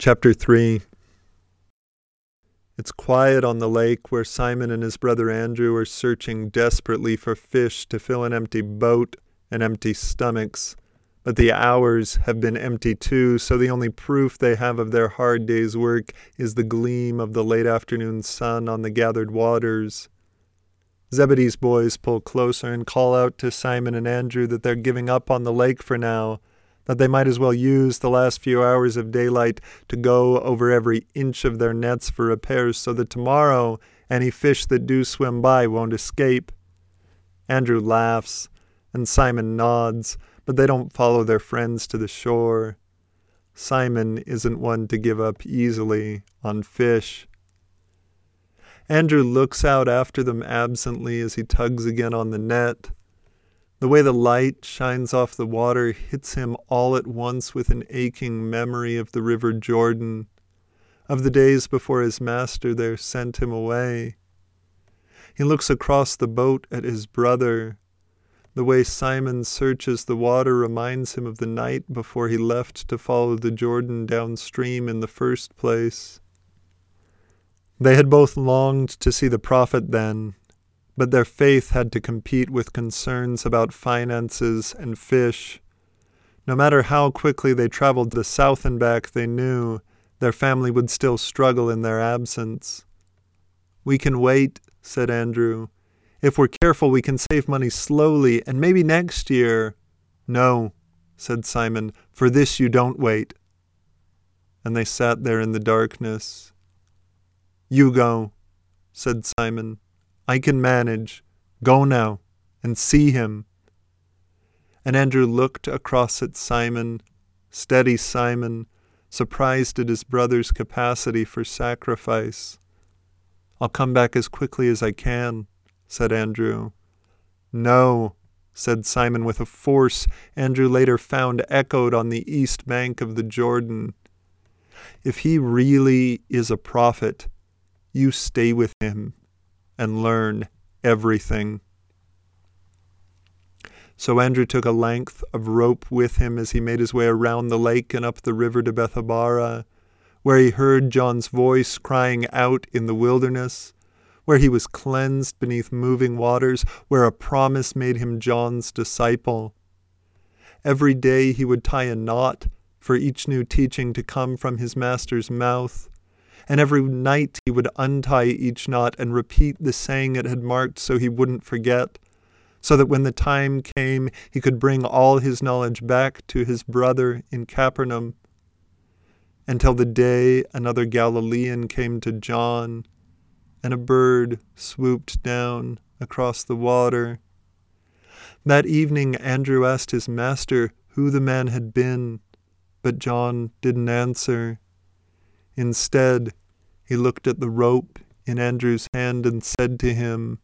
Chapter 3 It's quiet on the lake where Simon and his brother Andrew are searching desperately for fish to fill an empty boat and empty stomachs. But the hours have been empty too, so the only proof they have of their hard day's work is the gleam of the late afternoon sun on the gathered waters. Zebedee's boys pull closer and call out to Simon and Andrew that they're giving up on the lake for now that they might as well use the last few hours of daylight to go over every inch of their nets for repairs so that tomorrow any fish that do swim by won't escape. Andrew laughs, and Simon nods, but they don't follow their friends to the shore. Simon isn't one to give up easily on fish. Andrew looks out after them absently as he tugs again on the net. The way the light shines off the water hits him all at once with an aching memory of the river Jordan, of the days before his master there sent him away. He looks across the boat at his brother. The way Simon searches the water reminds him of the night before he left to follow the Jordan downstream in the first place. They had both longed to see the prophet then, but their faith had to compete with concerns about finances and fish. No matter how quickly they traveled to the south and back, they knew their family would still struggle in their absence. We can wait, said Andrew. If we're careful, we can save money slowly, and maybe next year. No, said Simon, for this you don't wait. And they sat there in the darkness. You go, said Simon. I can manage. Go now and see him. And Andrew looked across at Simon, steady Simon, surprised at his brother's capacity for sacrifice. I'll come back as quickly as I can, said Andrew. No, said Simon with a force Andrew later found echoed on the east bank of the Jordan. If he really is a prophet, you stay with him and learn everything. So Andrew took a length of rope with him as he made his way around the lake and up the river to Bethabara, where he heard John's voice crying out in the wilderness, where he was cleansed beneath moving waters, where a promise made him John's disciple. Every day he would tie a knot for each new teaching to come from his master's mouth and every night he would untie each knot and repeat the saying it had marked so he wouldn't forget, so that when the time came he could bring all his knowledge back to his brother in Capernaum. Until the day another Galilean came to John, and a bird swooped down across the water. That evening Andrew asked his master who the man had been, but John didn't answer. Instead, he looked at the rope in Andrew's hand and said to him,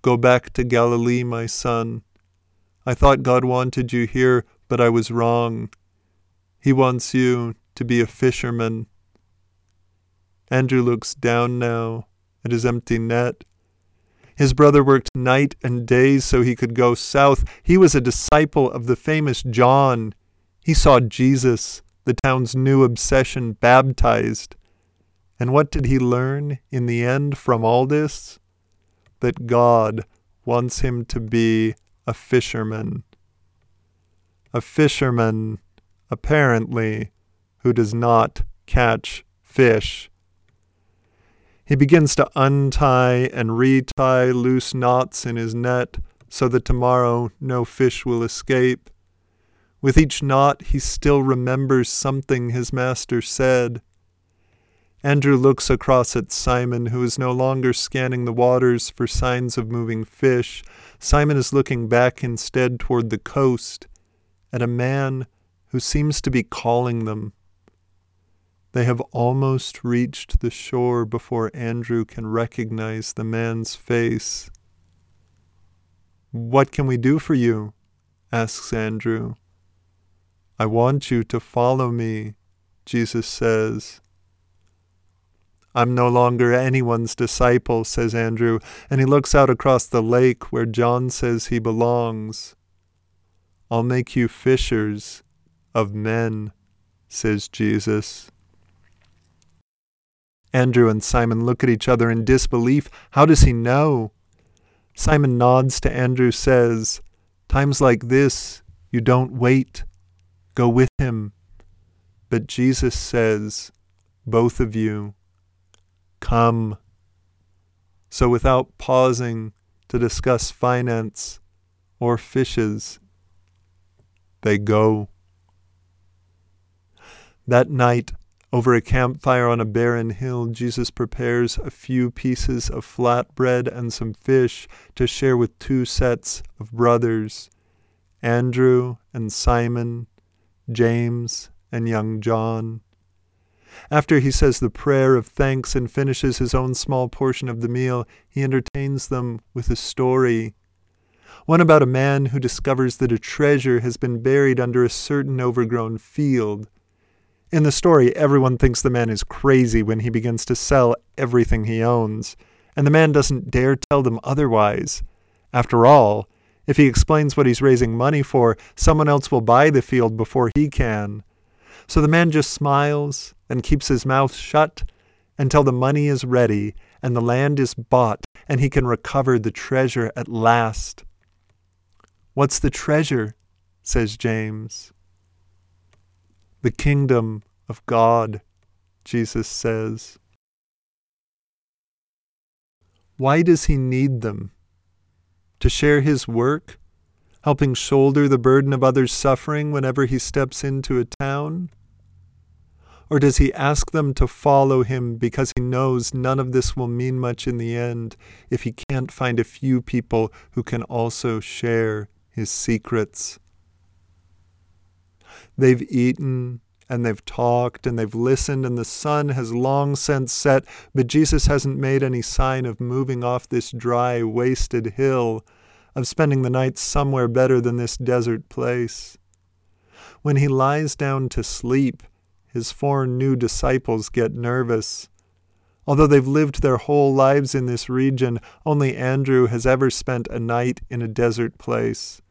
Go back to Galilee, my son. I thought God wanted you here, but I was wrong. He wants you to be a fisherman. Andrew looks down now at his empty net. His brother worked night and day so he could go south. He was a disciple of the famous John. He saw Jesus the town's new obsession, baptized. And what did he learn in the end from all this? That God wants him to be a fisherman. A fisherman, apparently, who does not catch fish. He begins to untie and retie loose knots in his net so that tomorrow no fish will escape. With each knot, he still remembers something his master said. Andrew looks across at Simon, who is no longer scanning the waters for signs of moving fish. Simon is looking back instead toward the coast, at a man who seems to be calling them. They have almost reached the shore before Andrew can recognize the man's face. What can we do for you? asks Andrew. I want you to follow me, Jesus says. I'm no longer anyone's disciple, says Andrew, and he looks out across the lake where John says he belongs. I'll make you fishers of men, says Jesus. Andrew and Simon look at each other in disbelief. How does he know? Simon nods to Andrew, says, Times like this, you don't wait. Go with him. But Jesus says, Both of you, come. So without pausing to discuss finance or fishes, they go. That night, over a campfire on a barren hill, Jesus prepares a few pieces of flat bread and some fish to share with two sets of brothers Andrew and Simon, James and young John. After he says the prayer of thanks and finishes his own small portion of the meal, he entertains them with a story. One about a man who discovers that a treasure has been buried under a certain overgrown field. In the story, everyone thinks the man is crazy when he begins to sell everything he owns, and the man doesn't dare tell them otherwise. After all, if he explains what he's raising money for, someone else will buy the field before he can. So the man just smiles and keeps his mouth shut until the money is ready and the land is bought and he can recover the treasure at last. What's the treasure? says James the kingdom of God, Jesus says. Why does he need them? To share his work, helping shoulder the burden of others' suffering whenever he steps into a town? Or does he ask them to follow him because he knows none of this will mean much in the end if he can't find a few people who can also share his secrets? They've eaten and they've talked and they've listened, and the sun has long since set, but Jesus hasn't made any sign of moving off this dry, wasted hill, of spending the night somewhere better than this desert place. When he lies down to sleep, his four new disciples get nervous. Although they've lived their whole lives in this region, only Andrew has ever spent a night in a desert place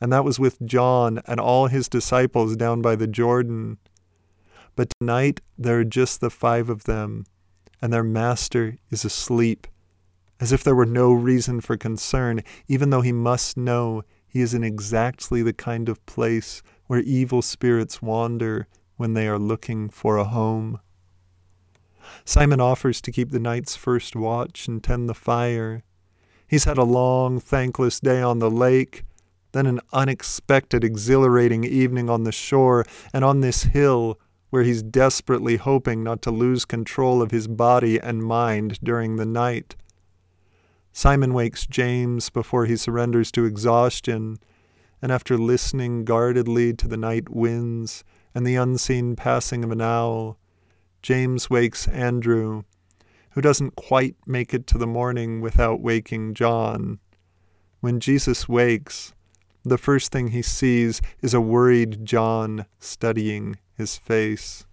and that was with John and all his disciples down by the Jordan. But tonight there are just the five of them, and their master is asleep, as if there were no reason for concern, even though he must know he is in exactly the kind of place where evil spirits wander when they are looking for a home. Simon offers to keep the night's first watch and tend the fire. He's had a long, thankless day on the lake, then an unexpected, exhilarating evening on the shore, and on this hill where he's desperately hoping not to lose control of his body and mind during the night. Simon wakes James before he surrenders to exhaustion, and after listening guardedly to the night winds and the unseen passing of an owl, James wakes Andrew, who doesn't quite make it to the morning without waking John. When Jesus wakes, the first thing he sees is a worried John studying his face.